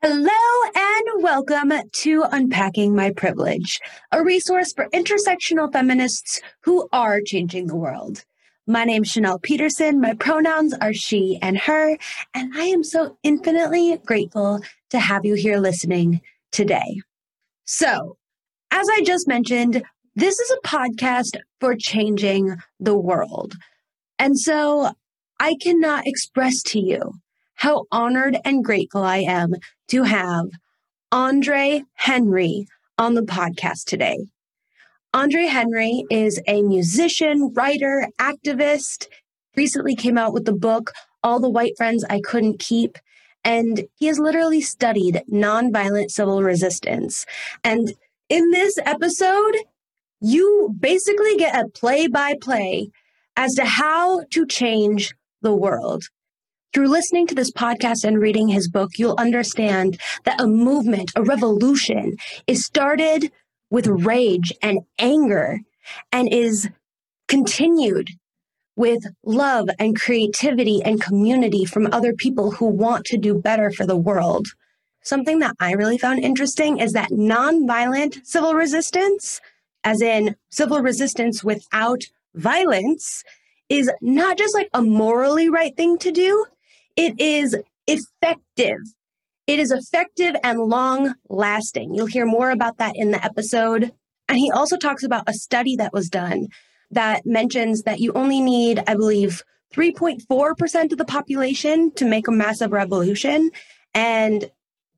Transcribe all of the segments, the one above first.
Hello and welcome to Unpacking My Privilege, a resource for intersectional feminists who are changing the world. My name is Chanel Peterson. My pronouns are she and her, and I am so infinitely grateful to have you here listening today. So, as I just mentioned, this is a podcast for changing the world. And so I cannot express to you how honored and grateful I am to have Andre Henry on the podcast today. Andre Henry is a musician, writer, activist, recently came out with the book, All the White Friends I Couldn't Keep. And he has literally studied nonviolent civil resistance. And in this episode, you basically get a play by play as to how to change the world. Through listening to this podcast and reading his book, you'll understand that a movement, a revolution is started with rage and anger and is continued with love and creativity and community from other people who want to do better for the world. Something that I really found interesting is that nonviolent civil resistance, as in civil resistance without violence, is not just like a morally right thing to do, it is effective it is effective and long lasting. You'll hear more about that in the episode. And he also talks about a study that was done that mentions that you only need, I believe, 3.4% of the population to make a massive revolution. And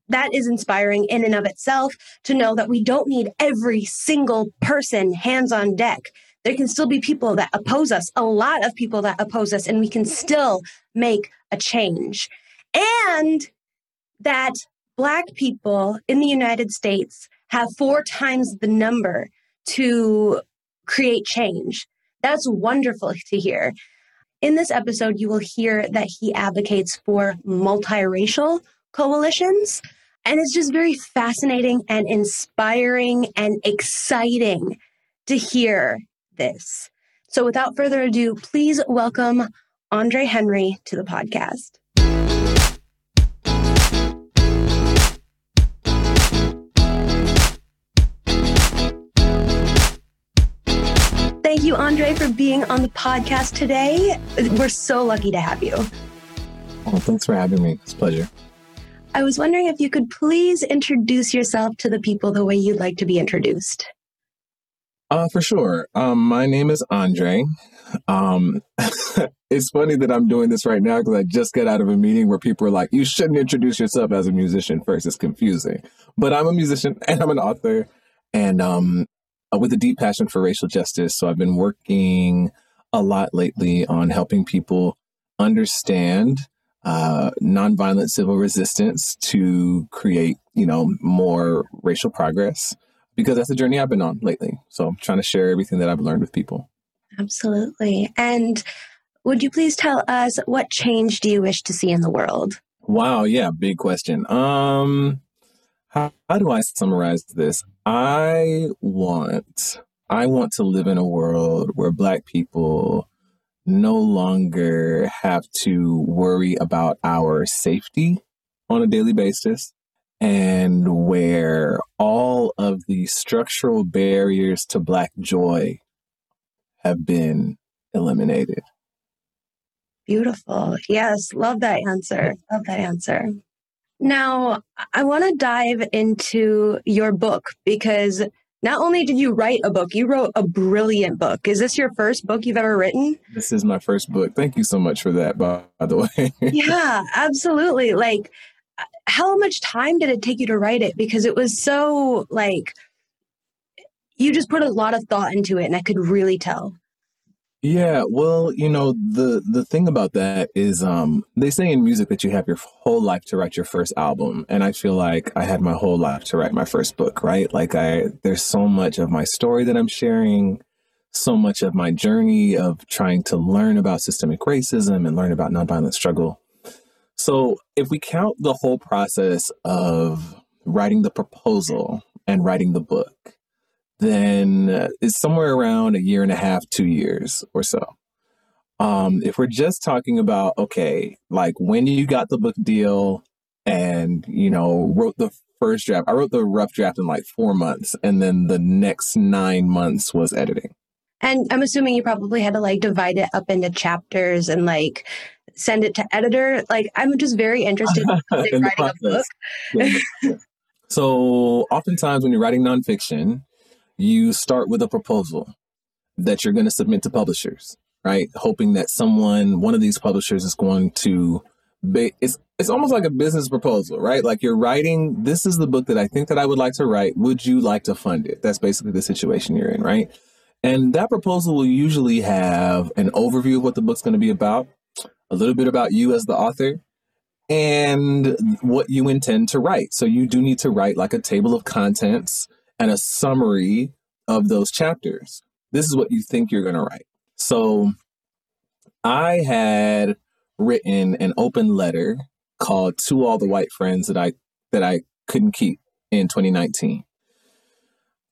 that is inspiring in and of itself to know that we don't need every single person hands on deck. There can still be people that oppose us, a lot of people that oppose us, and we can still make a change. And that Black people in the United States have four times the number to create change. That's wonderful to hear. In this episode, you will hear that he advocates for multiracial coalitions. And it's just very fascinating and inspiring and exciting to hear this. So, without further ado, please welcome Andre Henry to the podcast. Thank you, Andre, for being on the podcast today. We're so lucky to have you. Well, thanks for having me. It's a pleasure. I was wondering if you could please introduce yourself to the people the way you'd like to be introduced. Uh, for sure. Um, my name is Andre. Um, it's funny that I'm doing this right now because I just got out of a meeting where people are like, you shouldn't introduce yourself as a musician first. It's confusing. But I'm a musician and I'm an author. And um, uh, with a deep passion for racial justice. So I've been working a lot lately on helping people understand uh, nonviolent civil resistance to create, you know, more racial progress because that's the journey I've been on lately. So I'm trying to share everything that I've learned with people. Absolutely. And would you please tell us what change do you wish to see in the world? Wow, yeah, big question. Um how, how do I summarize this? I want I want to live in a world where black people no longer have to worry about our safety on a daily basis and where all of the structural barriers to black joy have been eliminated. Beautiful. Yes, love that answer. Love that answer. Now, I want to dive into your book because not only did you write a book, you wrote a brilliant book. Is this your first book you've ever written? This is my first book. Thank you so much for that, by, by the way. yeah, absolutely. Like, how much time did it take you to write it? Because it was so, like, you just put a lot of thought into it, and I could really tell. Yeah, well, you know, the the thing about that is um they say in music that you have your whole life to write your first album, and I feel like I had my whole life to write my first book, right? Like I there's so much of my story that I'm sharing, so much of my journey of trying to learn about systemic racism and learn about nonviolent struggle. So, if we count the whole process of writing the proposal and writing the book, then it's somewhere around a year and a half, two years or so. Um, if we're just talking about, okay, like when you got the book deal, and you know wrote the first draft. I wrote the rough draft in like four months, and then the next nine months was editing. And I'm assuming you probably had to like divide it up into chapters and like send it to editor. Like I'm just very interested in, writing a book. yeah. So oftentimes when you're writing nonfiction, you start with a proposal that you're going to submit to publishers, right? Hoping that someone, one of these publishers is going to be, it's, it's almost like a business proposal, right? Like you're writing, this is the book that I think that I would like to write. Would you like to fund it? That's basically the situation you're in, right? And that proposal will usually have an overview of what the book's going to be about, a little bit about you as the author, and what you intend to write. So you do need to write like a table of contents and a summary of those chapters. This is what you think you're going to write. So I had written an open letter called to all the white friends that I that I couldn't keep in 2019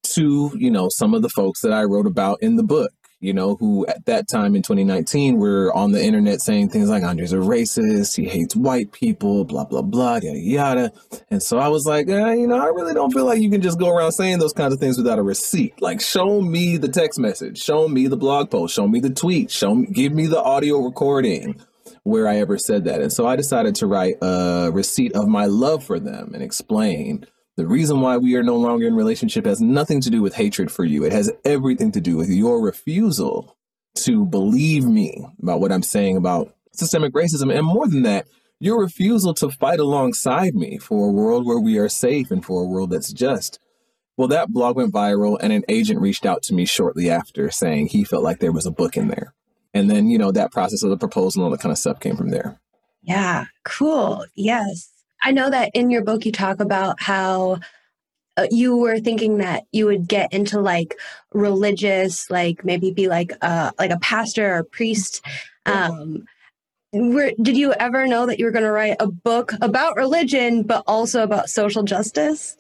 to, you know, some of the folks that I wrote about in the book, you know, who at that time in 2019 were on the internet saying things like Andre's a racist, he hates white people, blah, blah, blah, yada, yada. And so I was like, eh, you know, I really don't feel like you can just go around saying those kinds of things without a receipt. Like, show me the text message, show me the blog post, show me the tweet, show me, give me the audio recording where I ever said that. And so I decided to write a receipt of my love for them and explain the reason why we are no longer in relationship has nothing to do with hatred for you. It has everything to do with your refusal to believe me about what I'm saying about systemic racism. And more than that, your refusal to fight alongside me for a world where we are safe and for a world that's just. Well, that blog went viral, and an agent reached out to me shortly after saying he felt like there was a book in there. And then, you know, that process of the proposal and all that kind of stuff came from there. Yeah, cool. Yes. I know that in your book you talk about how uh, you were thinking that you would get into like religious, like maybe be like a like a pastor or a priest. Um, were, did you ever know that you were going to write a book about religion, but also about social justice?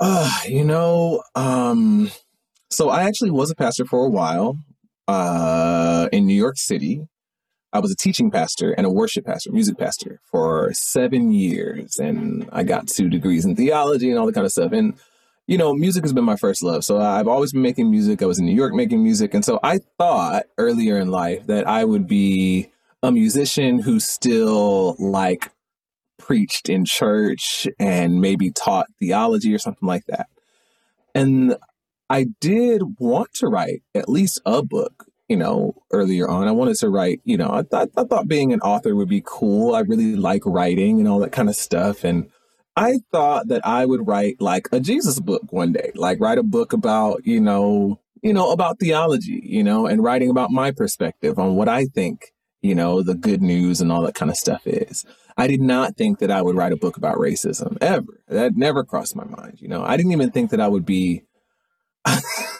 Uh, you know, um, so I actually was a pastor for a while uh, in New York City. I was a teaching pastor and a worship pastor, music pastor for seven years. And I got two degrees in theology and all that kind of stuff. And, you know, music has been my first love. So I've always been making music. I was in New York making music. And so I thought earlier in life that I would be a musician who still like preached in church and maybe taught theology or something like that. And I did want to write at least a book you know, earlier on. I wanted to write, you know, I thought I thought being an author would be cool. I really like writing and all that kind of stuff. And I thought that I would write like a Jesus book one day, like write a book about, you know, you know, about theology, you know, and writing about my perspective on what I think, you know, the good news and all that kind of stuff is. I did not think that I would write a book about racism ever. That never crossed my mind, you know. I didn't even think that I would be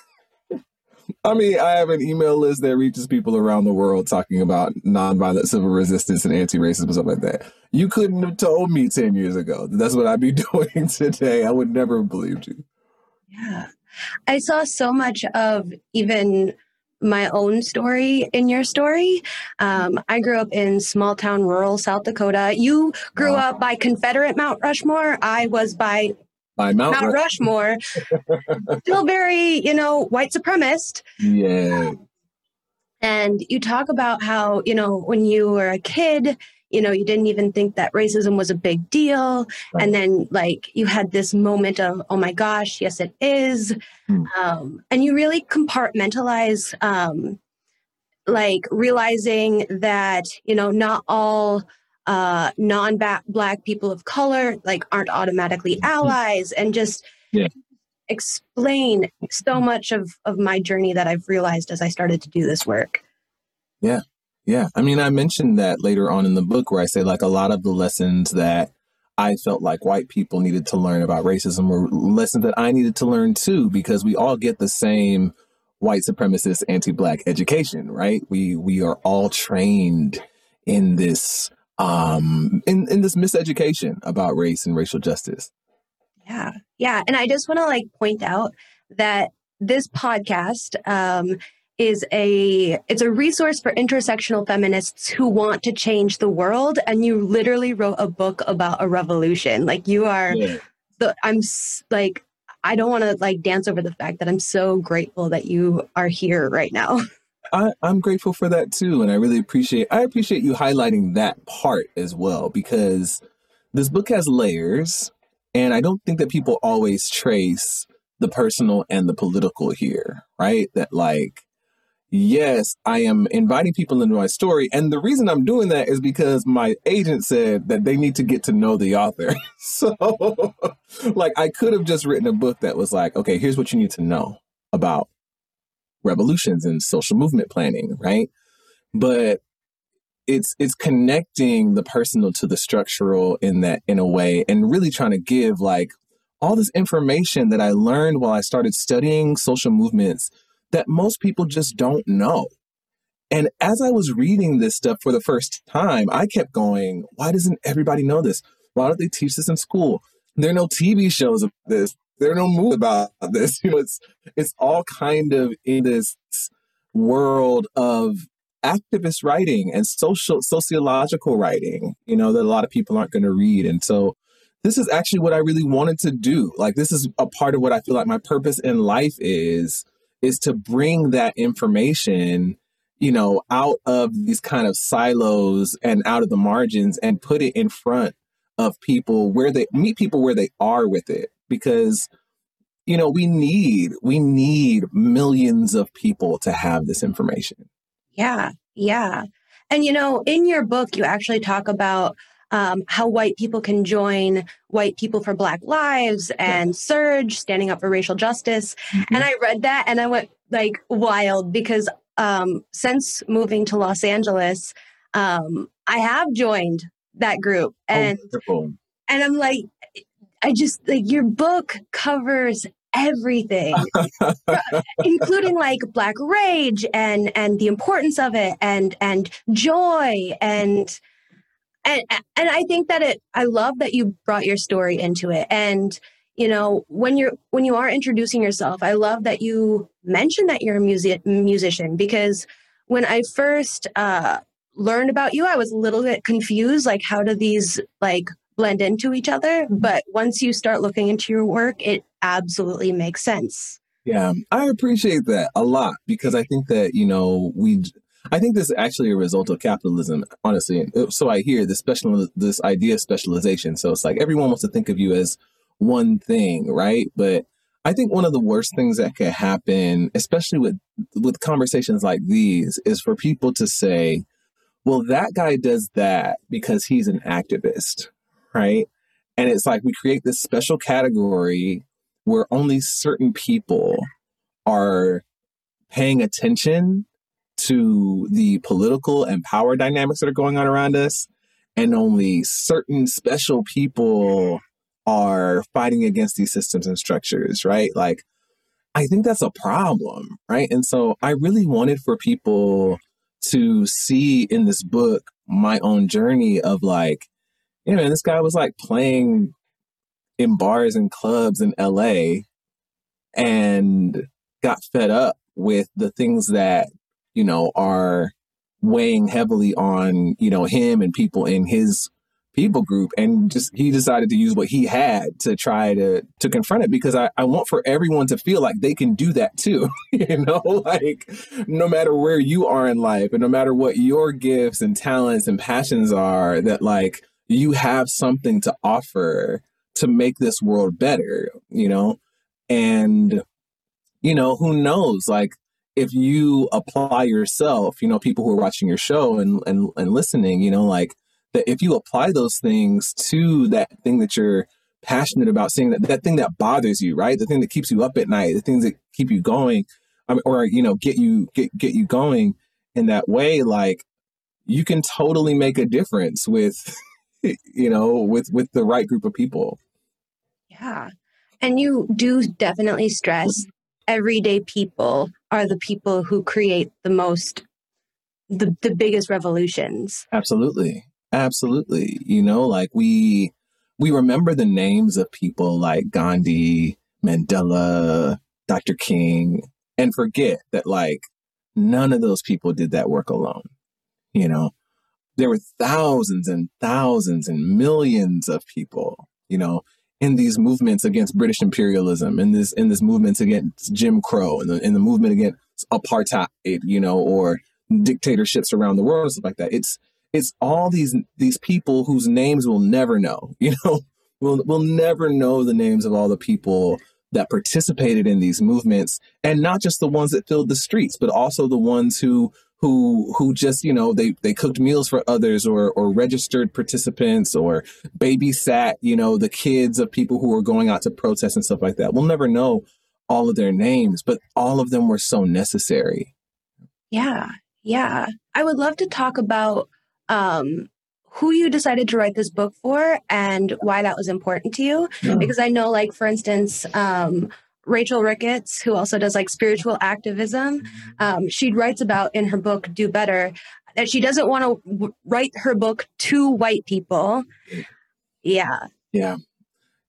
I mean, I have an email list that reaches people around the world talking about nonviolent civil resistance and anti-racism and stuff like that. You couldn't have told me 10 years ago that that's what I'd be doing today. I would never have believed you. Yeah. I saw so much of even my own story in your story. Um, I grew up in small town rural South Dakota. You grew wow. up by Confederate Mount Rushmore. I was by by Mount, Mount Rushmore. still very, you know, white supremacist. Yeah. And you talk about how, you know, when you were a kid, you know, you didn't even think that racism was a big deal. Right. And then, like, you had this moment of, oh my gosh, yes, it is. Hmm. Um, and you really compartmentalize, um, like, realizing that, you know, not all uh, non-black people of color like aren't automatically mm-hmm. allies and just yeah. explain so much of of my journey that I've realized as I started to do this work. Yeah. Yeah. I mean, I mentioned that later on in the book where I say like a lot of the lessons that I felt like white people needed to learn about racism were lessons that I needed to learn too, because we all get the same white supremacist anti-black education, right? We we are all trained in this um, in, in this miseducation about race and racial justice. Yeah. Yeah. And I just want to like point out that this podcast um, is a it's a resource for intersectional feminists who want to change the world and you literally wrote a book about a revolution like you are yeah. the i'm like i don't want to like dance over the fact that i'm so grateful that you are here right now I, i'm grateful for that too and i really appreciate i appreciate you highlighting that part as well because this book has layers and i don't think that people always trace the personal and the political here right that like yes, I am inviting people into my story. And the reason I'm doing that is because my agent said that they need to get to know the author. so, like, I could have just written a book that was like, okay, here's what you need to know about revolutions and social movement planning, right? But it's it's connecting the personal to the structural in that in a way and really trying to give like all this information that I learned while I started studying social movements that most people just don't know. And as I was reading this stuff for the first time, I kept going, why doesn't everybody know this? Why don't they teach this in school? There are no TV shows of this. There are no movies about this. You know, it's it's all kind of in this world of activist writing and social sociological writing, you know, that a lot of people aren't going to read. And so this is actually what I really wanted to do. Like this is a part of what I feel like my purpose in life is is to bring that information you know out of these kind of silos and out of the margins and put it in front of people where they meet people where they are with it because you know we need we need millions of people to have this information yeah yeah and you know in your book you actually talk about um, how white people can join white people for Black Lives and SURJ, standing up for racial justice. Mm-hmm. And I read that and I went like wild because um, since moving to Los Angeles, um, I have joined that group oh, and oh, and I'm like, I just like your book covers everything including like black rage and and the importance of it and and joy and and and I think that it I love that you brought your story into it. And you know when you're when you are introducing yourself I love that you mention that you're a music musician because when I first uh learned about you I was a little bit confused like how do these like blend into each other mm-hmm. but once you start looking into your work it absolutely makes sense yeah I appreciate that a lot because I think that you know we I think this is actually a result of capitalism, honestly. So I hear this special this idea of specialization. So it's like everyone wants to think of you as one thing, right? But I think one of the worst things that could happen, especially with with conversations like these, is for people to say, "Well, that guy does that because he's an activist," right? And it's like we create this special category where only certain people are paying attention to the political and power dynamics that are going on around us. And only certain special people are fighting against these systems and structures, right? Like, I think that's a problem, right? And so I really wanted for people to see in this book my own journey of like, you know, this guy was like playing in bars and clubs in LA and got fed up with the things that you know, are weighing heavily on, you know, him and people in his people group. And just he decided to use what he had to try to to confront it because I, I want for everyone to feel like they can do that too you know? Like no matter where you are in life and no matter what your gifts and talents and passions are that like you have something to offer to make this world better you know and you know who knows like if you apply yourself, you know, people who are watching your show and, and, and listening, you know, like that if you apply those things to that thing that you're passionate about, seeing that, that thing that bothers you, right? The thing that keeps you up at night, the things that keep you going, or, you know, get you, get, get you going in that way, like you can totally make a difference with, you know, with, with the right group of people. Yeah. And you do definitely stress everyday people are the people who create the most the, the biggest revolutions absolutely absolutely you know like we we remember the names of people like gandhi mandela dr king and forget that like none of those people did that work alone. You know, there were thousands and thousands and millions of people, you know, in these movements against British imperialism, in this in this movements against Jim Crow, in the in the movement against apartheid, you know, or dictatorships around the world and stuff like that. It's it's all these these people whose names we'll never know. You know, we'll we'll never know the names of all the people that participated in these movements, and not just the ones that filled the streets, but also the ones who who who just you know they they cooked meals for others or or registered participants or babysat you know the kids of people who were going out to protest and stuff like that. We'll never know all of their names, but all of them were so necessary. Yeah, yeah. I would love to talk about um, who you decided to write this book for and why that was important to you. Yeah. Because I know, like, for instance, um, Rachel Ricketts, who also does like spiritual activism, um, she writes about in her book, Do Better, that she doesn't want to w- write her book to white people. Yeah. Yeah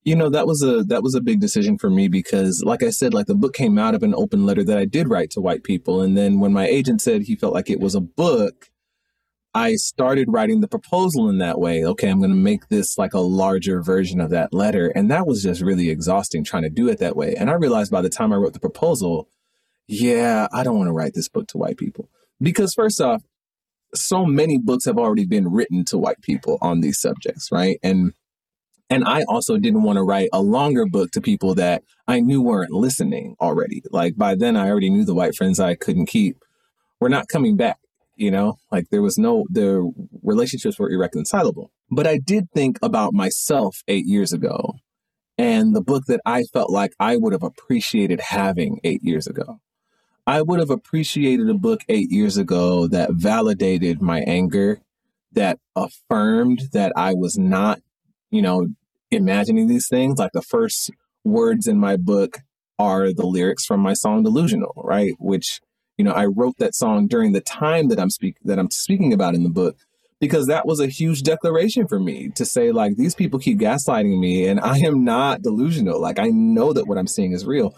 you know that was a that was a big decision for me because like i said like the book came out of an open letter that i did write to white people and then when my agent said he felt like it was a book i started writing the proposal in that way. Okay i'm going to make this like a larger version of that letter. And that was just really exhausting trying to do it that way. And i realized by the time i wrote the proposal yeah i don't want to write this book to white people. Because first off so many books have already been written to white people on these subjects right? And and I also didn't want to write a longer book to people that I knew weren't listening already. Like by then, I already knew the white friends I couldn't keep were not coming back. You know, like there was no, the relationships were irreconcilable. But I did think about myself eight years ago and the book that I felt like I would have appreciated having eight years ago. I would have appreciated a book eight years ago that validated my anger, that affirmed that I was not, you know, imagining these things. Like the first words in my book are the lyrics from my song Delusional, right? Which, you know, I wrote that song during the time that I'm speak that I'm speaking about in the book because that was a huge declaration for me to say like these people keep gaslighting me and I am not delusional. Like I know that what I'm seeing is real.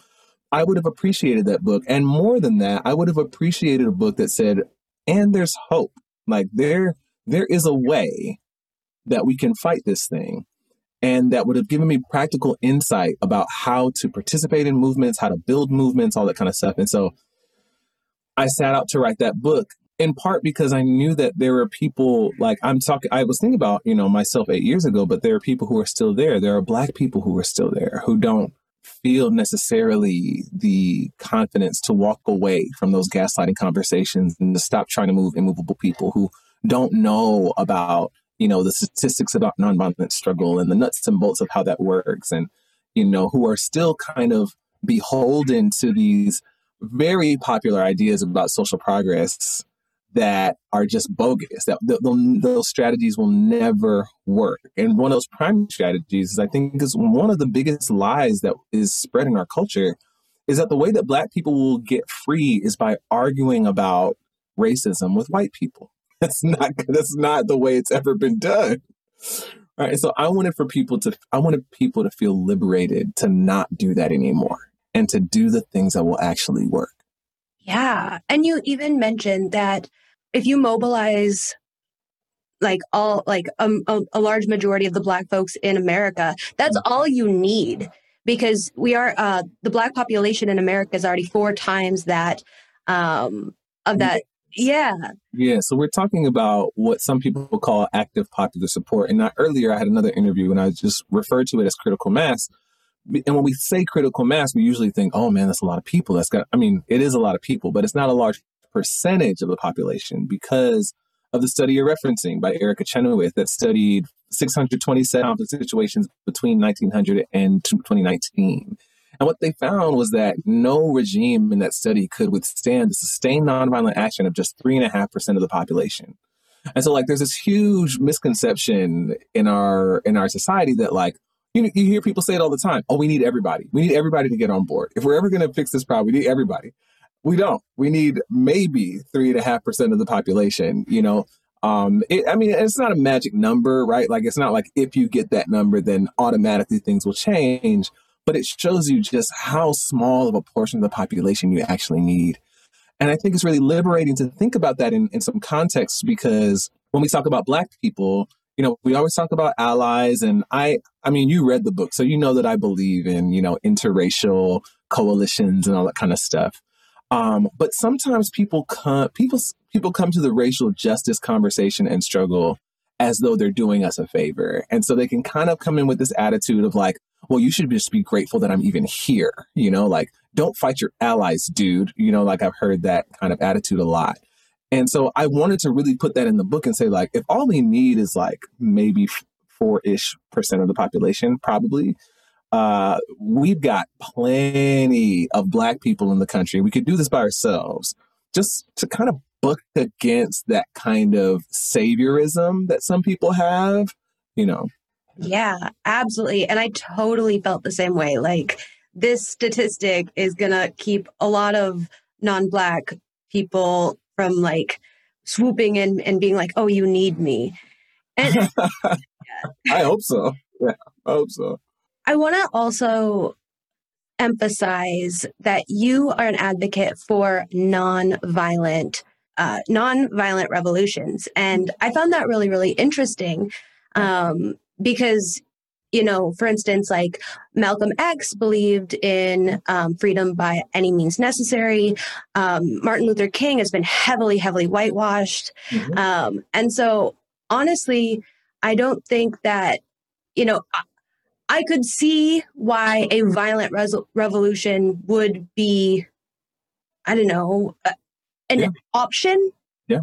I would have appreciated that book and more than that, I would have appreciated a book that said and there's hope. Like there there is a way that we can fight this thing and that would have given me practical insight about how to participate in movements, how to build movements, all that kind of stuff. And so I sat out to write that book in part because I knew that there were people like I'm talking, I was thinking about, you know, myself eight years ago, but there are people who are still there. There are Black people who are still there who don't feel necessarily the confidence to walk away from those gaslighting conversations and to stop trying to move immovable people who don't know about you know, the statistics about nonviolent struggle and the nuts and bolts of how that works, and, you know, who are still kind of beholden to these very popular ideas about social progress that are just bogus. That those strategies will never work. And one of those prime strategies is, I think, is one of the biggest lies that is spread in our culture is that the way that Black people will get free is by arguing about racism with white people. That's not that's not the way it's ever been done. All right. So I wanted for people to I wanted people to feel liberated to not do that anymore and to do the things that will actually work. Yeah. And you even mentioned that if you mobilize like all like um, a, a, large majority of the black folks in America, that's mm-hmm. all you need because we are uh, the black population in America is already four times that um, of that yeah. Yeah. So we're talking about what some people call active popular support. And not earlier I had another interview and I just referred to it as critical mass. And when we say critical mass, we usually think, oh man, that's a lot of people. That's got, I mean, it is a lot of people, but it's not a large percentage of the population because of the study you're referencing by Erica Chenoweth that studied 627 conflict situations between 1900 and 2019. And what they found was that no regime in that study could withstand the sustained nonviolent action of just 3.5% of the population. And so like there's this huge misconception in our in our society that like you, you hear people say it all the time. Oh, we need everybody. We need everybody to get on board. If we're ever going to fix this problem, we need everybody. We don't. We need maybe three and a half percent of the population. You know, um, it, I mean, it's not a magic number, right? Like it's not like if you get that number, then automatically things will change but it shows you just how small of a portion of the population you actually need. And I think it's really liberating to think about that in, in some context because when we talk about Black people, you know, we always talk about allies. And I, I mean, you read the book, so you know that I believe in, you know, interracial coalitions and all that kind of stuff. Um, but sometimes people come, people, people come to the racial justice conversation and struggle as though they're doing us a favor. And so they can kind of come in with this attitude of like, well, you should just be grateful that I'm even here. You know, like, don't fight your allies, dude. You know, like I've heard that kind of attitude a lot. And so I wanted to really put that in the book and say, like, if all we need is like maybe four ish percent of the population, probably, uh, we've got plenty of Black people in the country. We could do this by ourselves just to kind of buck against that kind of saviorism that some people have, you know. Yeah, absolutely. And I totally felt the same way. Like, this statistic is going to keep a lot of non Black people from like swooping in and being like, oh, you need me. And I hope so. Yeah, I hope so. I want to also emphasize that you are an advocate for non-violent uh, non-violent revolutions and i found that really really interesting um, because you know for instance like malcolm x believed in um, freedom by any means necessary um, martin luther king has been heavily heavily whitewashed mm-hmm. Um, and so honestly i don't think that you know I could see why a violent res- revolution would be, I don't know, an yeah. option. Yeah.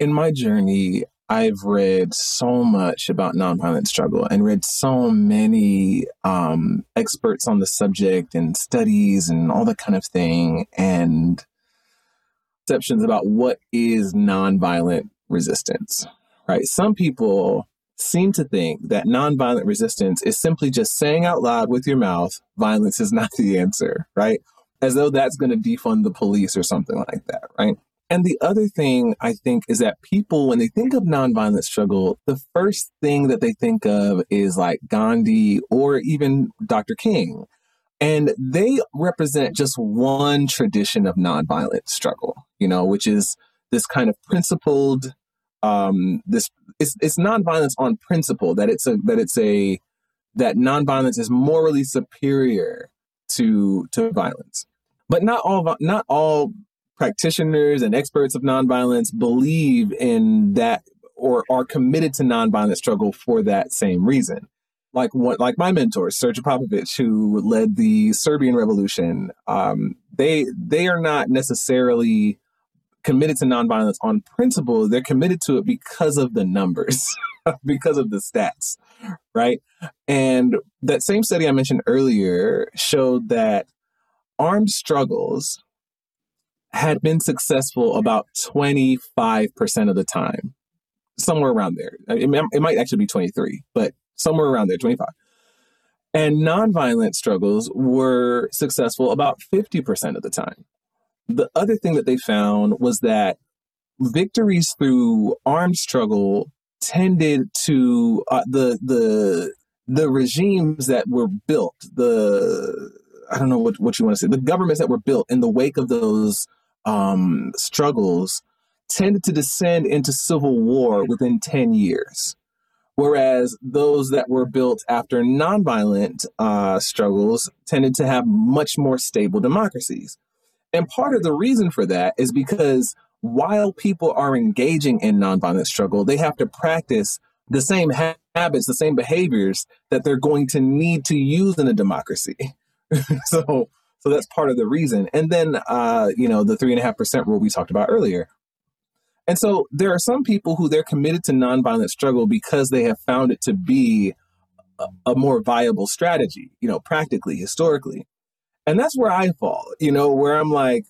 In my journey, I've read so much about nonviolent struggle and read so many um, experts on the subject and studies and all that kind of thing, and perceptions about what is nonviolent resistance. Right? Some people seem to think that nonviolent resistance is simply just saying out loud with your mouth, violence is not the answer, right? As though that's going to defund the police or something like that, right? And the other thing I think is that people, when they think of nonviolent struggle, the first thing that they think of is like Gandhi or even Dr. King. And they represent just one tradition of nonviolent struggle, you know, which is this kind of principled, um, this it's it's nonviolence on principle that it's a that it's a that nonviolence is morally superior to to violence. But not all not all practitioners and experts of nonviolence believe in that or are committed to nonviolent struggle for that same reason. Like what, like my mentor, Srđan Popović, who led the Serbian Revolution, um, they they are not necessarily committed to nonviolence on principle. They're committed to it because of the numbers, because of the stats, right? And that same study I mentioned earlier showed that armed struggles had been successful about 25% of the time, somewhere around there. It, it might actually be 23, but somewhere around there, 25. And nonviolent struggles were successful about 50% of the time the other thing that they found was that victories through armed struggle tended to uh, the the the regimes that were built the i don't know what, what you want to say the governments that were built in the wake of those um, struggles tended to descend into civil war within 10 years whereas those that were built after nonviolent uh, struggles tended to have much more stable democracies and part of the reason for that is because while people are engaging in nonviolent struggle, they have to practice the same ha- habits, the same behaviors that they're going to need to use in a democracy. so, so that's part of the reason. And then, uh, you know, the three and a half percent rule we talked about earlier. And so there are some people who they're committed to nonviolent struggle because they have found it to be a, a more viable strategy, you know, practically, historically. And that's where I fall, you know, where I'm like,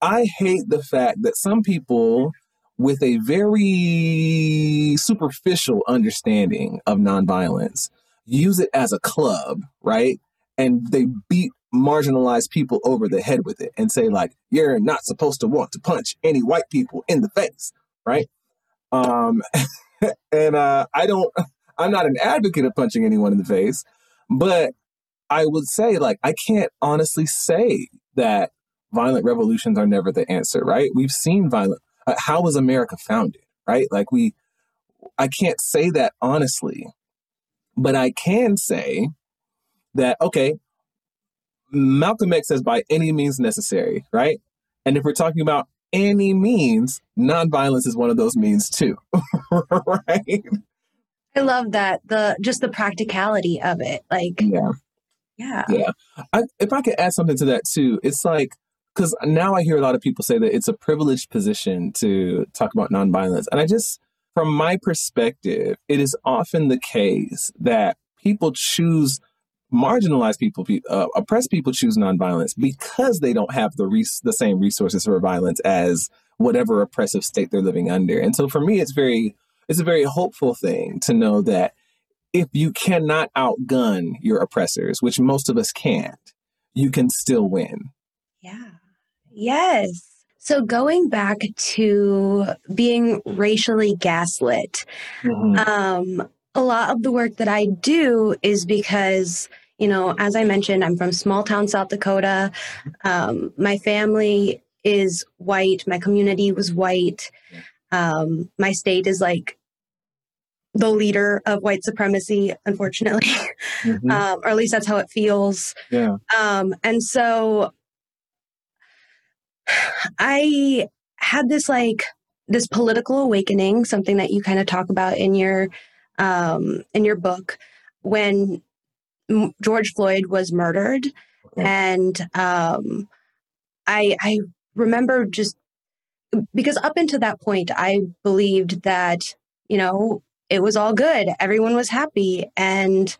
I hate the fact that some people with a very superficial understanding of nonviolence use it as a club, right? And they beat marginalized people over the head with it and say, like, you're not supposed to want to punch any white people in the face, right? Um, and uh, I don't, I'm not an advocate of punching anyone in the face, but I would say, like, I can't honestly say that violent revolutions are never the answer, right? We've seen violent. Uh, how was America founded, right? Like we, I can't say that honestly, but I can say that, okay, Malcolm X says by any means necessary, right? And if we're talking about any means, nonviolence is one of those means too, right? I love that the just the practicality of it, like yeah, yeah, yeah. I, if I could add something to that too, it's like because now I hear a lot of people say that it's a privileged position to talk about nonviolence, and I just, from my perspective, it is often the case that people choose marginalized people, uh, oppressed people choose nonviolence because they don't have the res- the same resources for violence as whatever oppressive state they're living under. And so for me, it's very it's a very hopeful thing to know that if you cannot outgun your oppressors, which most of us can't, you can still win. Yeah. Yes. So going back to being racially gaslit, mm-hmm. um, a lot of the work that I do is because, you know, as I mentioned, I'm from small town South Dakota. Um, my family is white. My community was white. Um, my state is like the leader of white supremacy, unfortunately, mm-hmm. um, or at least that's how it feels. Yeah. Um, and so I had this like this political awakening, something that you kind of talk about in your um, in your book when George Floyd was murdered, and um, I I remember just because up until that point I believed that you know it was all good, everyone was happy, and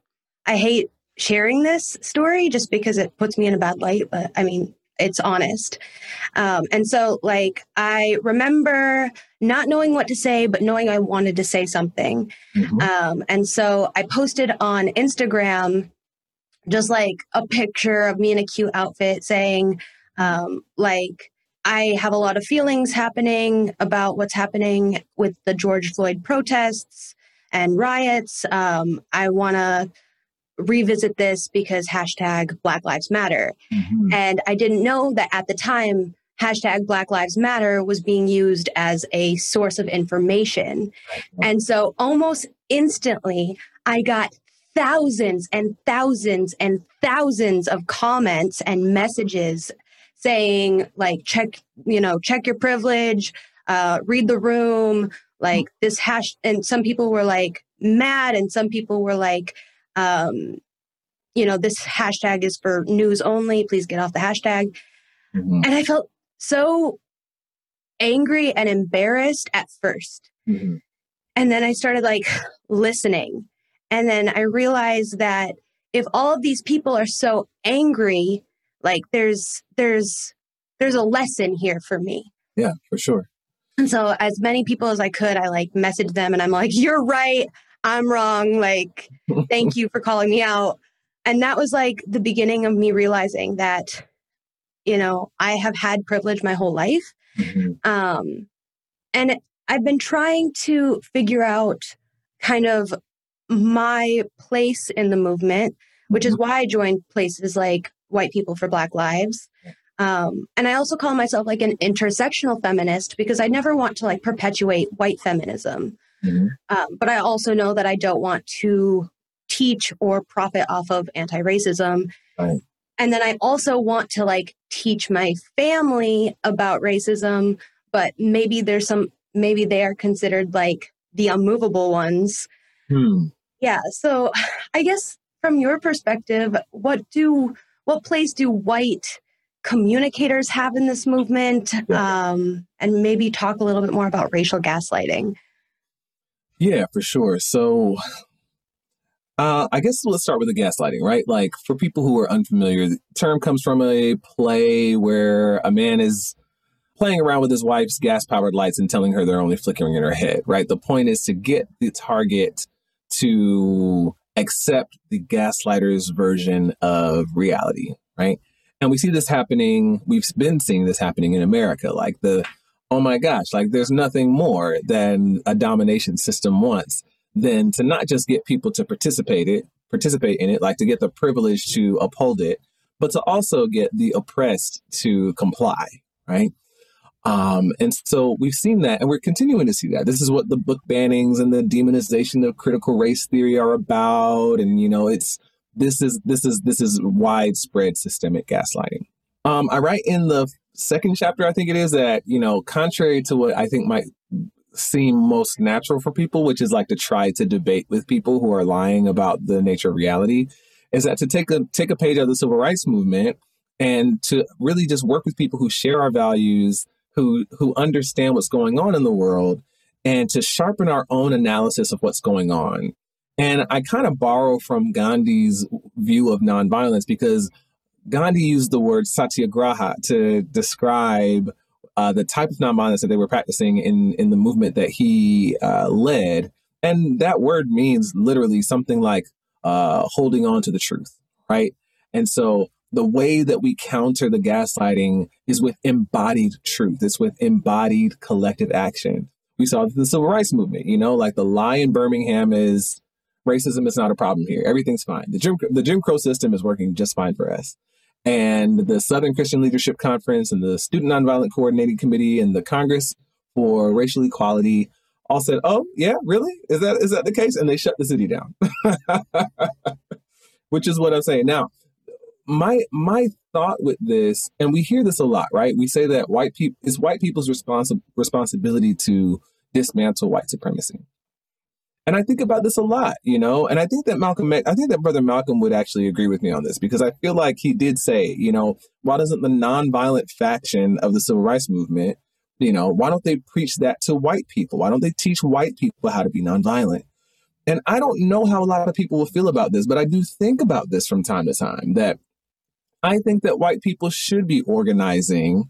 I hate sharing this story just because it puts me in a bad light. But I mean, it's honest. Um, and so, like, I remember not knowing what to say, but knowing I wanted to say something. Mm-hmm. Um, and so I posted on Instagram just like a picture of me in a cute outfit saying, um, like, I have a lot of feelings happening about what's happening with the George Floyd protests and riots. Um, I want to revisit this because hashtag Black Lives Matter. Mm-hmm. And I didn't know that at the time, hashtag Black Lives Matter was being used as a source of information. And so almost instantly, I got thousands and thousands and thousands of comments and messages saying like check you know check your privilege uh, read the room like this hash and some people were like mad and some people were like um, you know, this hashtag is for news only. Please get off the hashtag. Mm-hmm. And I felt so angry and embarrassed at 1st mm-hmm. And then I started like listening. And then I realized that if all of these people are so angry, like there's there's there's a lesson here for me. Yeah, for sure. And so as many people as I could, I like messaged them and I'm like, you're right. I'm wrong. Like, thank you for calling me out. And that was like the beginning of me realizing that, you know, I have had privilege my whole life. Mm-hmm. Um, and I've been trying to figure out kind of my place in the movement, which mm-hmm. is why I joined places like White People for Black Lives. Um, and I also call myself like an intersectional feminist because I never want to like perpetuate white feminism. Mm-hmm. Um, but I also know that I don't want to teach or profit off of anti racism. Right. And then I also want to like teach my family about racism, but maybe there's some, maybe they are considered like the unmovable ones. Hmm. Yeah. So I guess from your perspective, what do, what place do white communicators have in this movement? Yeah. Um, and maybe talk a little bit more about racial gaslighting. Yeah, for sure. So, uh, I guess let's start with the gaslighting, right? Like, for people who are unfamiliar, the term comes from a play where a man is playing around with his wife's gas powered lights and telling her they're only flickering in her head, right? The point is to get the target to accept the gaslighter's version of reality, right? And we see this happening, we've been seeing this happening in America. Like the oh my gosh, like there's nothing more than a domination system wants than to not just get people to participate it, participate in it, like to get the privilege to uphold it, but to also get the oppressed to comply, right? Um, and so we've seen that, and we're continuing to see that. This is what the book bannings and the demonization of critical race theory are about, and you know, it's this is this is this is widespread systemic gaslighting. Um, I write in the second chapter, I think it is, that you know, contrary to what I think might seem most natural for people, which is like to try to debate with people who are lying about the nature of reality, is that to take a take a page of the civil rights movement and to really just work with people who share our values who who understand what's going on in the world and to sharpen our own analysis of what's going on. And I kind of borrow from Gandhi's view of nonviolence because Gandhi used the word satyagraha to describe uh, the type of nonviolence that they were practicing in in the movement that he uh, led. And that word means literally something like uh, holding on to the truth, right? And so the way that we counter the gaslighting is with embodied truth. It's with embodied collective action. We saw the civil rights movement, you know, like the lie in Birmingham is racism is not a problem here. Everything's fine. The Jim, the Jim Crow system is working just fine for us. And the Southern Christian Leadership Conference and the Student Nonviolent Coordinating Committee and the Congress for Racial Equality all said, "Oh, yeah, really? Is that is that the case?" And they shut the city down. Which is what I'm saying. Now, my my thought with this, and we hear this a lot, right? We say that white people it's white people's responsi- responsibility to dismantle white supremacy. And I think about this a lot, you know, and I think that Malcolm, I think that Brother Malcolm would actually agree with me on this because I feel like he did say, you know, why doesn't the nonviolent faction of the civil rights movement, you know, why don't they preach that to white people? Why don't they teach white people how to be nonviolent? And I don't know how a lot of people will feel about this, but I do think about this from time to time that I think that white people should be organizing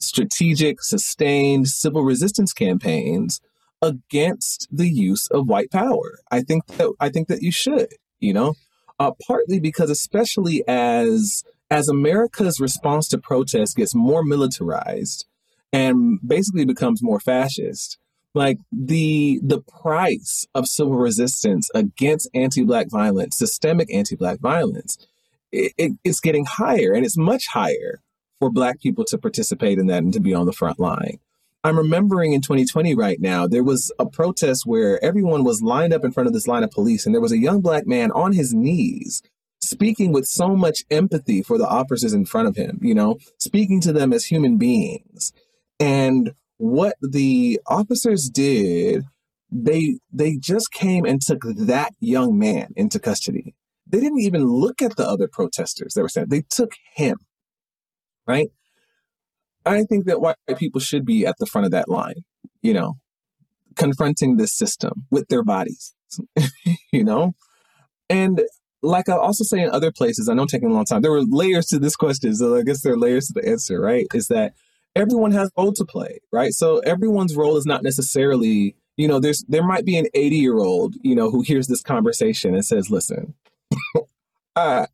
strategic, sustained civil resistance campaigns against the use of white power. I think that I think that you should, you know, uh, partly because especially as as America's response to protests gets more militarized and basically becomes more fascist, like the the price of civil resistance against anti-black violence, systemic anti-black violence, it, it, it's getting higher and it's much higher for black people to participate in that and to be on the front line. I'm remembering in 2020 right now, there was a protest where everyone was lined up in front of this line of police, and there was a young black man on his knees speaking with so much empathy for the officers in front of him, you know, speaking to them as human beings. And what the officers did, they they just came and took that young man into custody. They didn't even look at the other protesters that were saying they took him. Right? I think that white people should be at the front of that line, you know, confronting this system with their bodies, you know? And like I also say in other places, I know taking a long time, there were layers to this question. So I guess there are layers to the answer, right? Is that everyone has a role to play, right? So everyone's role is not necessarily, you know, there's there might be an 80 year old, you know, who hears this conversation and says, listen, I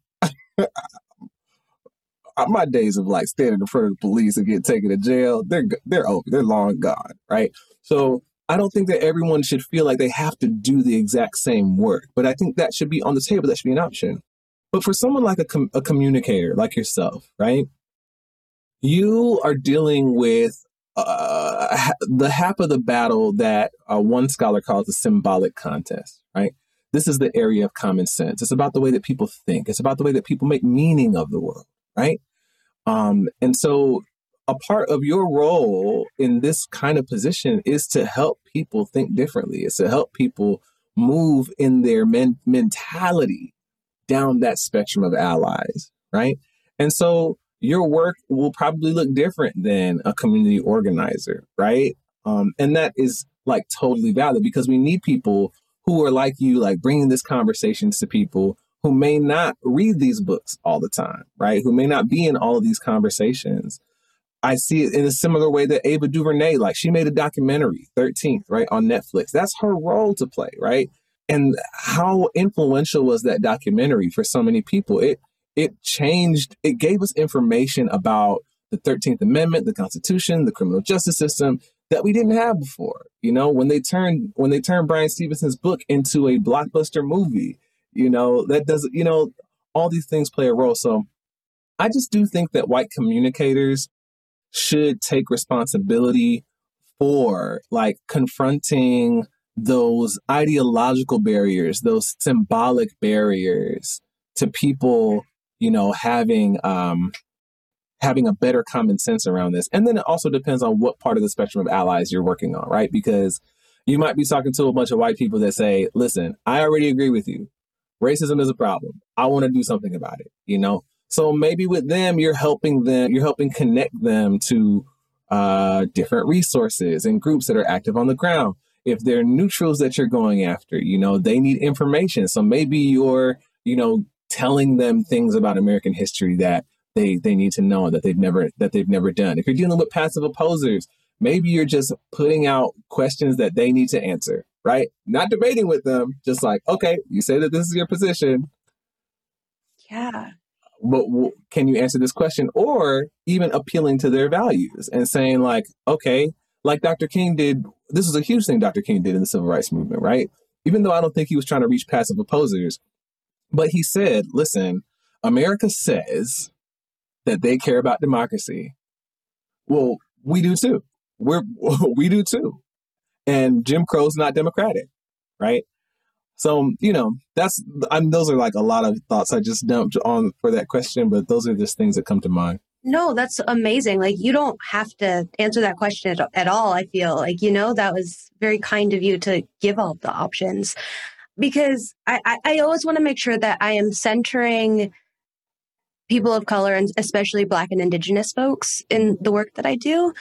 my days of like standing in front of the police and getting taken to jail, they're they're over. They're long gone, right? So I don't think that everyone should feel like they have to do the exact same work, but I think that should be on the table. That should be an option. But for someone like a, com- a communicator like yourself, right? You are dealing with uh, the half of the battle that uh, one scholar calls the symbolic contest, right? This is the area of common sense. It's about the way that people think. It's about the way that people make meaning of the world, right? Um, and so a part of your role in this kind of position is to help people think differently. It's to help people move in their men- mentality down that spectrum of allies, right? And so your work will probably look different than a community organizer, right? Um, and that is like totally valid because we need people who are like you, like bringing this conversations to people who may not read these books all the time, right? Who may not be in all of these conversations. I see it in a similar way that Ava DuVernay, like she made a documentary, 13th, right, on Netflix. That's her role to play, right? And how influential was that documentary for so many people? It it changed, it gave us information about the 13th Amendment, the Constitution, the criminal justice system that we didn't have before. You know, when they turned when they turned Bryan Stevenson's book into a blockbuster movie, you know, that doesn't, you know, all these things play a role. So I just do think that white communicators should take responsibility for like confronting those ideological barriers, those symbolic barriers to people, you know, having um having a better common sense around this. And then it also depends on what part of the spectrum of allies you're working on, right? Because you might be talking to a bunch of white people that say, listen, I already agree with you. Racism is a problem. I want to do something about it, you know? So maybe with them, you're helping them, you're helping connect them to uh, different resources and groups that are active on the ground. If they're neutrals that you're going after, you know, they need information. So maybe you're, you know, telling them things about American history that they they need to know that they've never that they've never done. If you're dealing with passive opposers, maybe you're just putting out questions that they need to answer, right? Not debating with them, just like, okay, you say that this is your position. Yeah. But w- can you answer this question? Or even appealing to their values and saying like okay like dr king did this was a huge thing dr king did in the civil rights movement right? Even though i don't think he was trying to reach passive opposers but he said listen america says that they care about democracy. Well we do too. We're we do too and jim crow's not democratic right so, um, you know, that's, I mean, those are like a lot of thoughts I just dumped on for that question, but those are just things that come to mind. No, that's amazing. Like, you don't have to answer that question at, at all. I feel like, you know, that was very kind of you to give all the options because I, I, I always want to make sure that I am centering people of color and especially Black and Indigenous folks in the work that I do.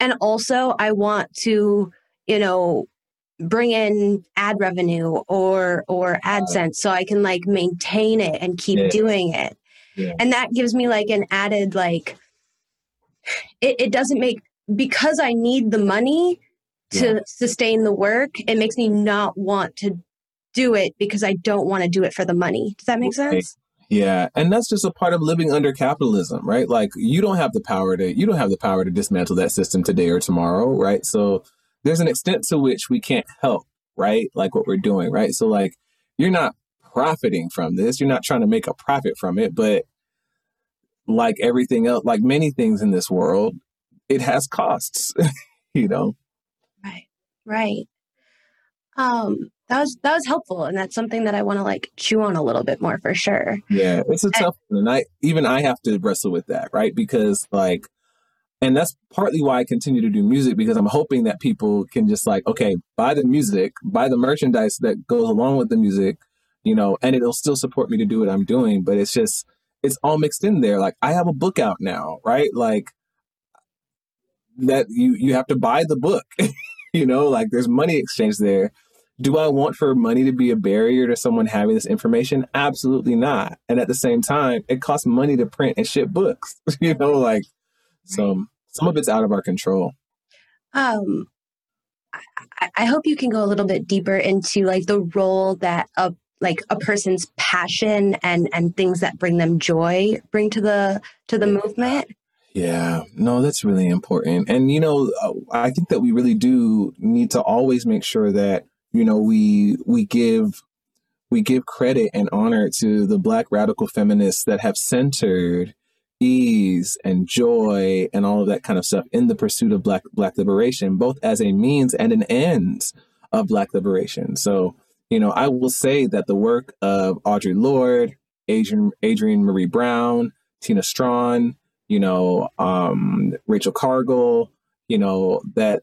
And also, I want to, you know, bring in ad revenue or or AdSense so I can like maintain it and keep yeah. doing it. Yeah. And that gives me like an added like it, it doesn't make because I need the money to yeah. sustain the work, it makes me not want to do it because I don't want to do it for the money. Does that make sense? Yeah, and that's just a part of living under capitalism, right? Like you don't have the power to you don't have the power to dismantle that system today or tomorrow, right? So there's an extent to which we can't help, right? Like what we're doing, right? So like you're not profiting from this. You're not trying to make a profit from it, but like everything else, like many things in this world, it has costs, you know. Right. Right. Um that was that was helpful and that's something that I want to like chew on a little bit more for sure. Yeah, it's a tough and, one. And I even I have to wrestle with that, right? Because like and that's partly why I continue to do music because I'm hoping that people can just like, okay, buy the music, buy the merchandise that goes along with the music, you know, and it'll still support me to do what I'm doing. But it's just, it's all mixed in there. Like I have a book out now, right? Like that you you have to buy the book, you know, like there's money exchange there. Do I want for money to be a barrier to someone having this information? Absolutely not. And at the same time, it costs money to print and ship books, you know, like so some of it's out of our control. Um, I, I hope you can go a little bit deeper into like the role that a like a person's passion and and things that bring them joy bring to the to the movement. Yeah, no, that's really important. And you know, uh, I think that we really do need to always make sure that you know we we give we give credit and honor to the black radical feminists that have centered ease and joy and all of that kind of stuff in the pursuit of black black liberation both as a means and an end of black liberation. So you know i will say that the work of audre lorde Adrian, adrienne maree brown tina strawn you know um, rachel cargle you know that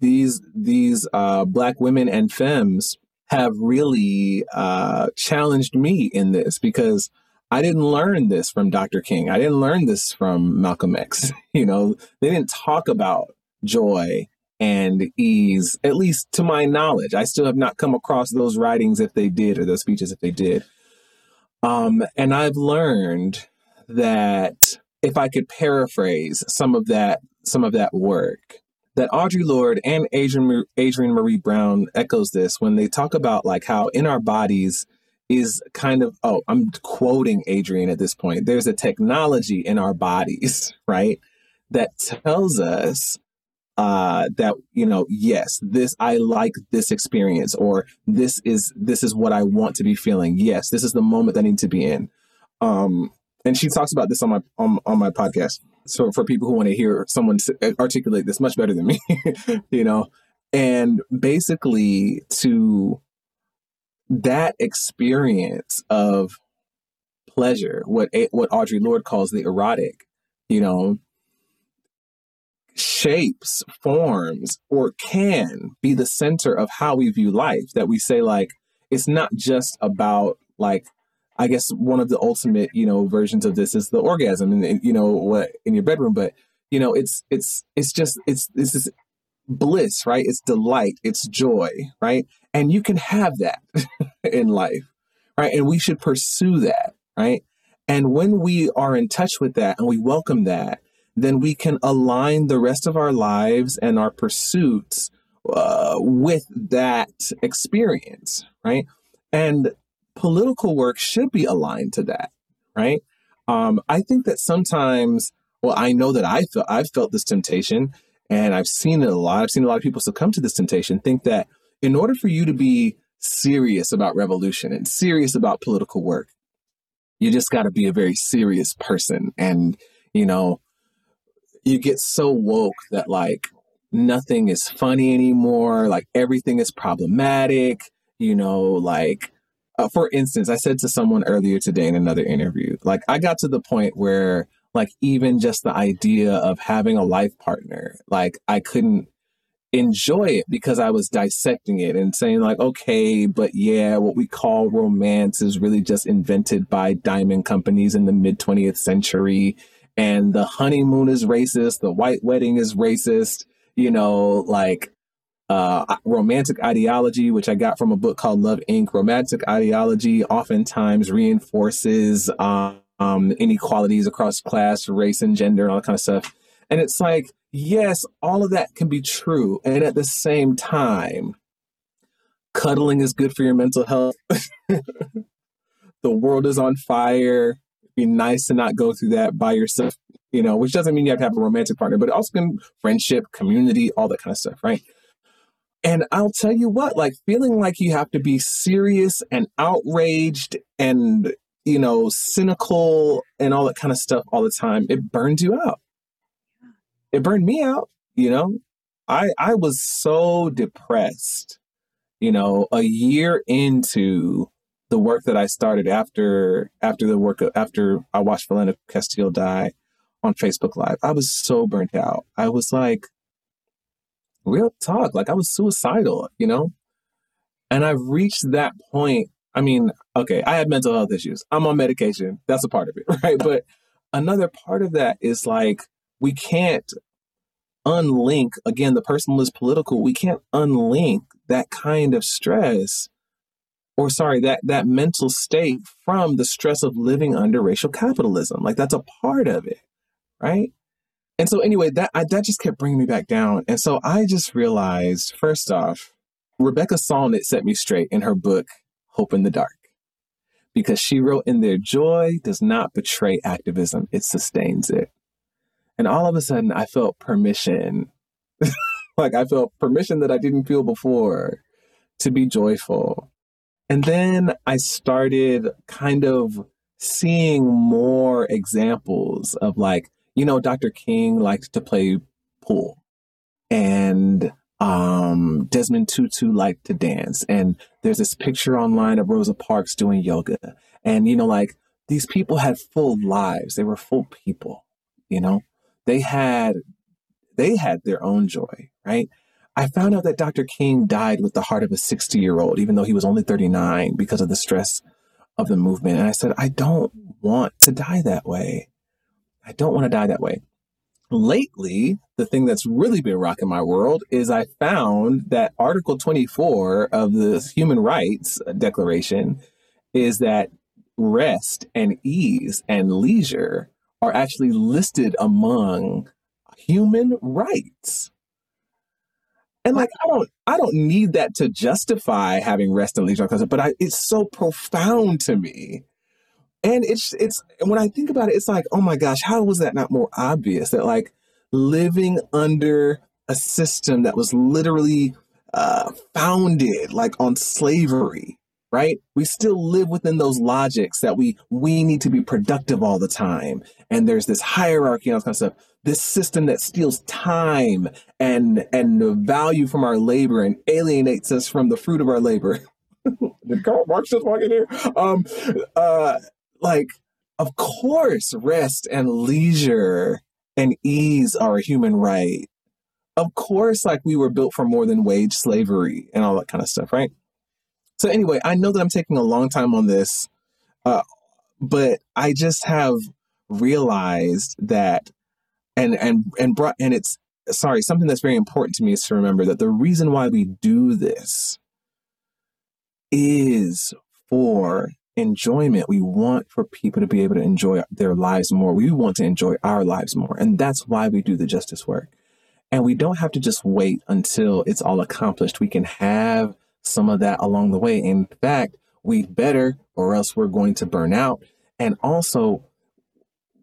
these these uh, black women and femmes have really uh, challenged me in this because I didn't learn this from Dr. King. I didn't learn this from Malcolm X. You know, they didn't talk about joy and ease, at least to my knowledge. I still have not come across those writings if they did or those speeches if they did. Um, and I've learned that if I could paraphrase some of that, some of that work, that Audre Lorde and Adrian, Adrienne Maree Brown echoes this when they talk about like how in our bodies is kind of oh i'm quoting adrian at this point. There's a technology in our bodies right that tells us uh, that you know yes this i like this experience or this is this is what i want to be feeling. Yes this is the moment i need to be in. Um and she talks about this on my on, on my podcast. So for people who want to hear someone articulate this much better than me, you know, and basically to that experience of pleasure, what what Audre Lorde calls the erotic, you know, shapes, forms, or can be the center of how we view life. That we say like it's not just about like I guess one of the ultimate, you know, versions of this is the orgasm and, you know what in your bedroom, but you know, it's it's it's just it's this is bliss, right? It's delight, it's joy, right? And you can have that in life, right? And we should pursue that, right? And when we are in touch with that and we welcome that, then we can align the rest of our lives and our pursuits uh, with that experience, right? And political work should be aligned to that, right? Um, I think that sometimes, well, I know that I felt I've felt this temptation, and I've seen it a lot. I've seen a lot of people succumb to this temptation. Think that in order for you to be serious about revolution and serious about political work, you just got to be a very serious person, and you know, you get so woke that like nothing is funny anymore. Like everything is problematic. You know, like uh, for instance, I said to someone earlier today in another interview, like I got to the point where like even just the idea of having a life partner, like I couldn't enjoy it because I was dissecting it and saying like, okay, but yeah, what we call romance is really just invented by diamond companies in the mid 20th century. And the honeymoon is racist. The white wedding is racist. You know, like uh, romantic ideology, which I got from a book called Love Inc. Romantic ideology oftentimes reinforces um, inequalities across class, race, and gender, and all that kind of stuff. And it's like, yes, all of that can be true. And at the same time, cuddling is good for your mental health. the world is on fire. It'd be nice to not go through that by yourself, you know, which doesn't mean you have to have a romantic partner, but it also can friendship, community, all that kind of stuff, right? And I'll tell you what, like feeling like you have to be serious and outraged and, you know, cynical and all that kind of stuff all the time, it burns you out. It burned me out, you know. I I was so depressed, you know, a year into the work that I started after after the work after I watched Philando Castillo die on Facebook Live. I was so burnt out. I was like, real talk. Like I was suicidal, you know? And I've reached that point. I mean, okay, I have mental health issues. I'm on medication. That's a part of it, right? But another part of that is like we can't unlink again the personal is political we can't unlink that kind of stress or sorry that that mental state from the stress of living under racial capitalism like that's a part of it right and so anyway, that I, that just kept bringing me back down. And so I just realized, first off, Rebecca Solnit set me straight in her book, Hope in the Dark, because she wrote in there, joy does not betray activism, it sustains it. And all of a sudden, I felt permission. like I felt permission that I didn't feel before to be joyful. And then I started kind of seeing more examples of like you know, Dr. King liked to play pool and um, Desmond Tutu liked to dance. And there's this picture online of Rosa Parks doing yoga. And, you know, like these people had full lives. They were full people, you know, they had, they had their own joy, right? I found out that Dr. King died with the heart of a 60 year old, even though he was only 39 because of the stress of the movement. And I said, I don't want to die that way. I don't want to die that way. Lately, the thing that's really been rocking my world is I found that Article 24 of the Human Rights Declaration is that rest and ease and leisure are actually listed among human rights. And like I don't I don't need that to justify having rest and leisure, but I, it's so profound to me and it's it's when I think about it, it's like, oh my gosh, how was that not more obvious? That like living under a system that was literally uh, founded like on slavery, right? We still live within those logics that we we need to be productive all the time. And there's this hierarchy and all this kind of stuff. This system that steals time and and the value from our labor and alienates us from the fruit of our labor. Did Karl Marx just walk in here? Um uh like of course rest and leisure and ease are a human right. Of course, like we were built for more than wage slavery and all that kind of stuff, right? So anyway, I know that I'm taking a long time on this, uh, but I just have realized that, and and and brought and it's sorry something that's very important to me is to remember that the reason why we do this is for enjoyment. We want for people to be able to enjoy their lives more. We want to enjoy our lives more, and that's why we do the justice work. And we don't have to just wait until it's all accomplished. We can have some of that along the way. In fact, we better, or else we're going to burn out. And also,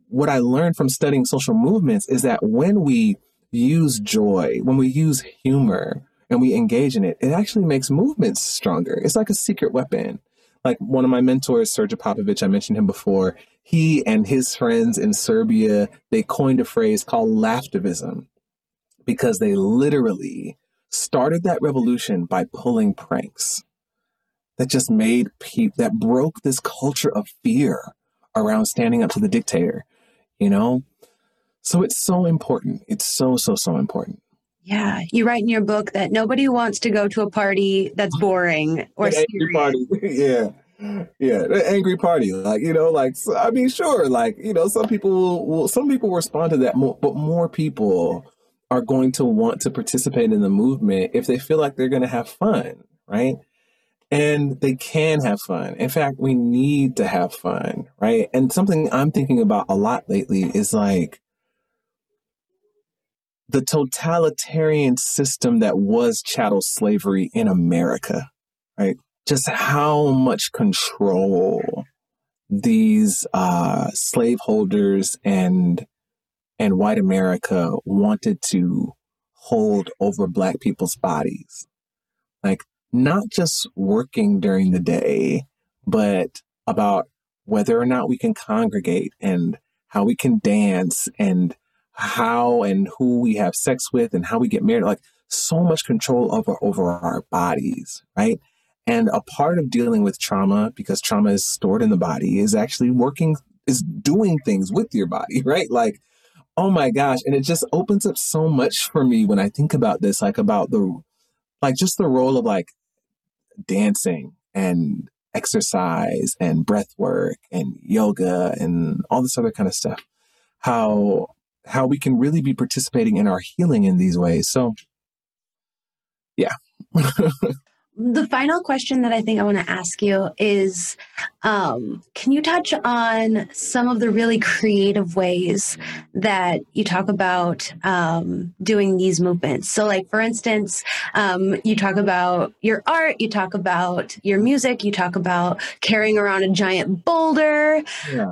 what I learned from studying social movements is that when we use joy, when we use humor, and we engage in it, it actually makes movements stronger. It's like a secret weapon. Like one of my mentors, Srđan Popović, I mentioned him before. He and his friends in Serbia, they coined a phrase called laughtivism because they literally started that revolution by pulling pranks that just made people that broke this culture of fear around standing up to the dictator, you know? So it's so important. It's so, so, so important. Yeah. You write in your book that nobody wants to go to a party that's boring or angry party. yeah. Yeah, the angry party, like you know, like I mean, sure, like you know, some people will, will some people respond to that more, but more people are going to want to participate in the movement if they feel like they're going to have fun, right? And they can have fun. In fact, we need to have fun, right? And something I'm thinking about a lot lately is like the totalitarian system that was chattel slavery in America, right? Just how much control these uh, slaveholders and and white America wanted to hold over black people's bodies. Like, not just working during the day, but about whether or not we can congregate and how we can dance and how and who we have sex with and how we get married. Like, so much control over, over our bodies, right? And a part of dealing with trauma, because trauma is stored in the body, is actually working, is doing things with your body, right? Like, oh my gosh and it just opens up so much for me when i think about this like about the like just the role of like dancing and exercise and breath work and yoga and all this other kind of stuff. How how we can really be participating in our healing in these ways. So yeah the final question that I think I want to ask you is um, can you touch on some of the really creative ways that you talk about um, doing these movements? So, like, for instance, um, you talk about your art, you talk about your music, you talk about carrying around a giant boulder. Yeah.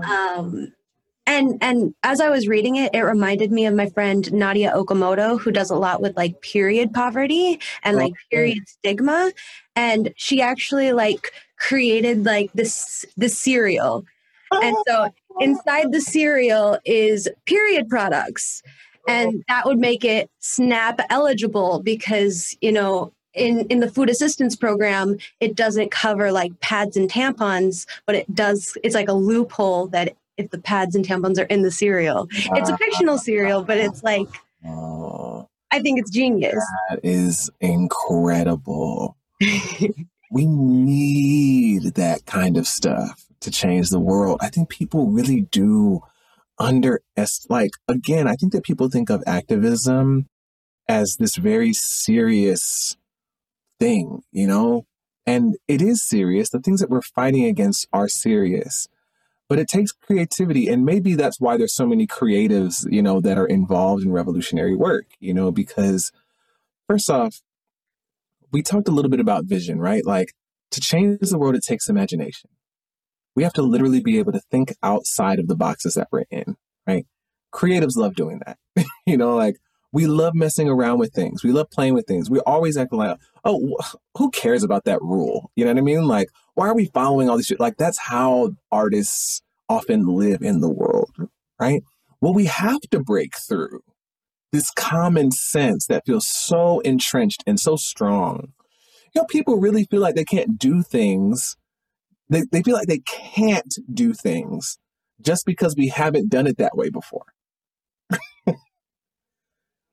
And and as I was reading it, it reminded me of my friend Nadya Okamoto, who does a lot with like period poverty and like period stigma. And she actually like created like this this cereal. And so oh. inside the cereal is period products. And oh. that would make it SNAP eligible because, you know, in, in the food assistance program, it doesn't cover like pads and tampons, but it does, it's like a loophole that if the pads and tampons are in the cereal. It's a fictional cereal, but it's like oh. I think it's genius. That is incredible. we need that kind of stuff to change the world. I think people really do underestimate like again, I think that people think of activism as this very serious thing, you know? And it is serious. The things that we're fighting against are serious but it takes creativity and maybe that's why there's so many creatives you know that are involved in revolutionary work you know because first off we talked a little bit about vision right like to change the world it takes imagination we have to literally be able to think outside of the boxes that we're in right creatives love doing that you know like we love messing around with things. We love playing with things. We always act like, oh, who cares about that rule? You know what I mean? Like, why are we following all these shit? Like that's how artists often live in the world, right? Well, we have to break through this common sense that feels so entrenched and so strong. You know, people really feel like they can't do things. They, they feel like they can't do things just because we haven't done it that way before.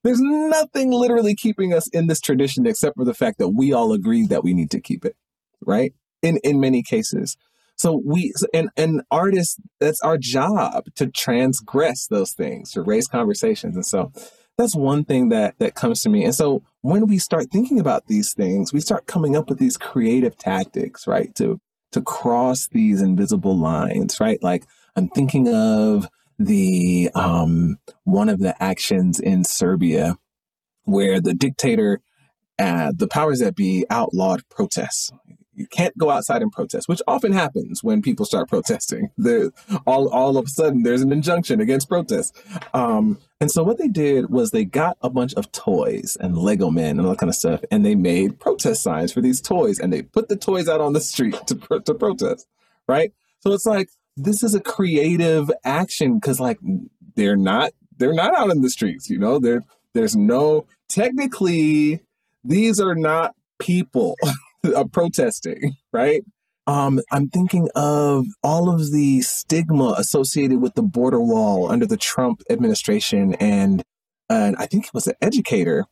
There's nothing literally keeping us in this tradition except for the fact that we all agree that we need to keep it, right? In in many cases. So we and and artists, that's our job to transgress those things, to raise conversations. And so that's one thing that that comes to me. And so when we start thinking about these things, we start coming up with these creative tactics, right? To to cross these invisible lines, right? Like I'm thinking of the um, one of the actions in Serbia where the dictator, uh, the powers that be, outlawed protests. You can't go outside and protest, which often happens when people start protesting. The, all, all of a sudden, there's an injunction against protest. Um, and so what they did was they got a bunch of toys and Lego men and all that kind of stuff, and they made protest signs for these toys, and they put the toys out on the street to, to protest, right? So it's like this is a creative action because like they're not they're not out in the streets you know there there's no technically these are not people protesting right um, I'm thinking of all of the stigma associated with the border wall under the Trump administration, and and I think it was an educator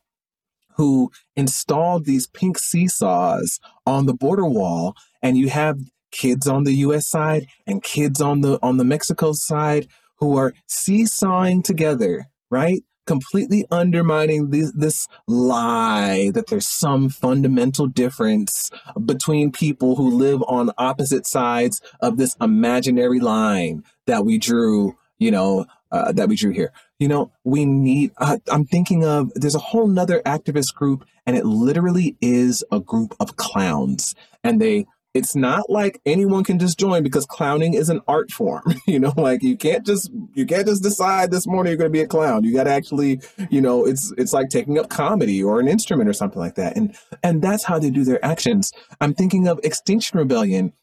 who installed these pink seesaws on the border wall, and you have kids on the US side and kids on the on the Mexico side who are seesawing together, right? Completely undermining this, this lie that there's some fundamental difference between people who live on opposite sides of this imaginary line that we drew, you know, uh, that we drew here. You know, we need, uh, I'm thinking of, there's a whole nother activist group, and it literally is a group of clowns. And they it's not like anyone can just join because clowning is an art form you know like you can't just you can't just decide this morning you're going to be a clown. You got to actually you know it's it's like taking up comedy or an instrument or something like that. And and that's how they do their actions. I'm thinking of extinction rebellion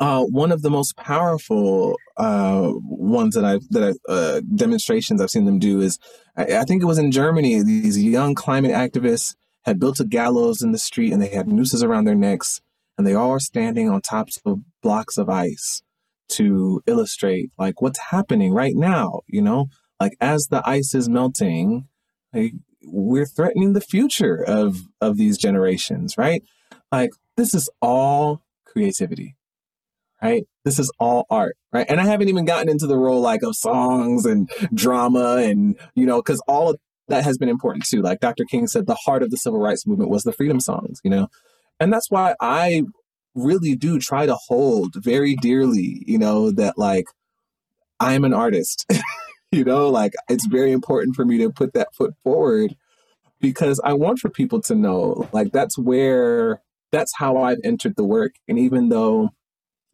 uh, one of the most powerful uh, ones that I've that I, uh, demonstrations I've seen them do is I, I think it was in Germany. These young climate activists had built a gallows in the street and they had nooses around their necks and they all are standing on tops of blocks of ice to illustrate like what's happening right now you know? Like as the ice is melting like, we're threatening the future of of these generations right? Like this is all creativity right? This is all art right? And i haven't even gotten into the role like of songs and drama and you know because all of that has been important too. Like dr king said the heart of the civil rights movement was the freedom songs you know and that's why I really do try to hold very dearly, you know, that like I'm an artist. you know, like it's very important for me to put that foot forward because I want for people to know like that's where that's how I've entered the work. And even though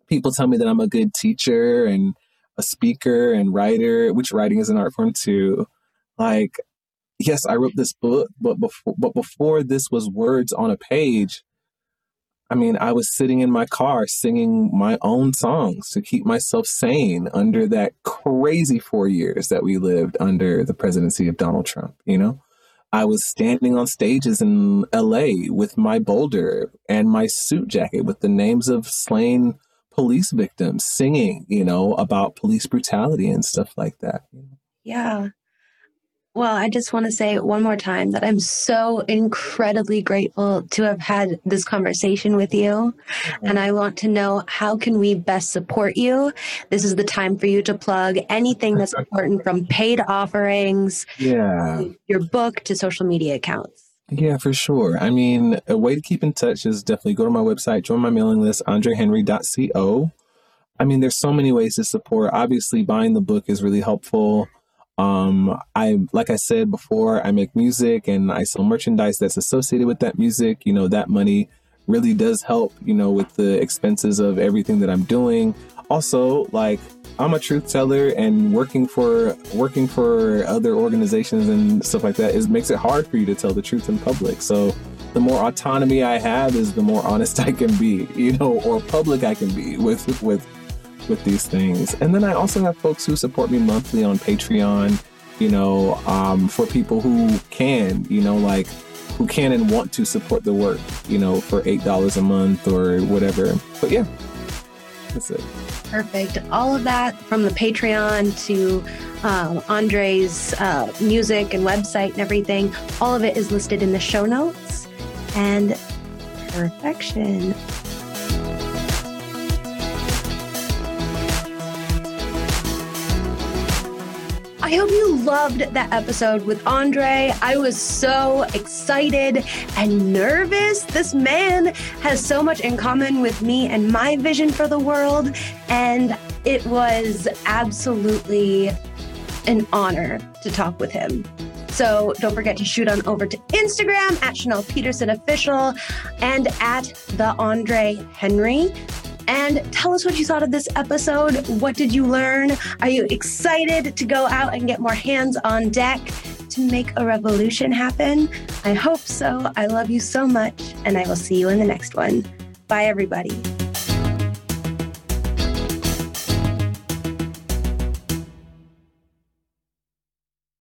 people tell me that I'm a good teacher and a speaker and writer, which writing is an art form too, like yes, I wrote this book, but before but before this was words on a page, I mean, I was sitting in my car singing my own songs to keep myself sane under that crazy four years that we lived under the presidency of Donald Trump, you know? I was standing on stages in LA with my boulder and my suit jacket with the names of slain police victims singing, you know, about police brutality and stuff like that. Yeah. Well, I just want to say one more time that I'm so incredibly grateful to have had this conversation with you. Mm-hmm. And I want to know how can we best support you? This is the time for you to plug anything that's important from paid offerings, yeah, your book to social media accounts. Yeah, for sure. I mean, a way to keep in touch is definitely go to my website, join my mailing list, andrehenry.co. I mean, there's so many ways to support. Obviously, buying the book is really helpful. Um, I, like I said before, I make music and I sell merchandise that's associated with that music. You know, that money really does help, you know, with the expenses of everything that I'm doing. Also, like, I'm a truth teller and working for working for other organizations and stuff like that is makes it hard for you to tell the truth in public. So the more autonomy I have is the more honest I can be, you know, or public I can be with with with these things. And then I also have folks who support me monthly on Patreon, you know, um, for people who can, you know, like who can and want to support the work, you know, for $8 a month or whatever. But yeah, that's it. Perfect. All of that from the Patreon to um, Andre's uh, music and website and everything, all of it is listed in the show notes. And perfection. I hope you loved that episode with Andre. I was so excited and nervous. This man has so much in common with me and my vision for the world. And it was absolutely an honor to talk with him. So don't forget to shoot on over to Instagram at Chanel Peterson Official and at the Andre Henry and tell us what you thought of this episode. What did you learn? Are you excited to go out and get more hands on deck to make a revolution happen? I hope so. I love you so much, and I will see you in the next one. Bye, everybody.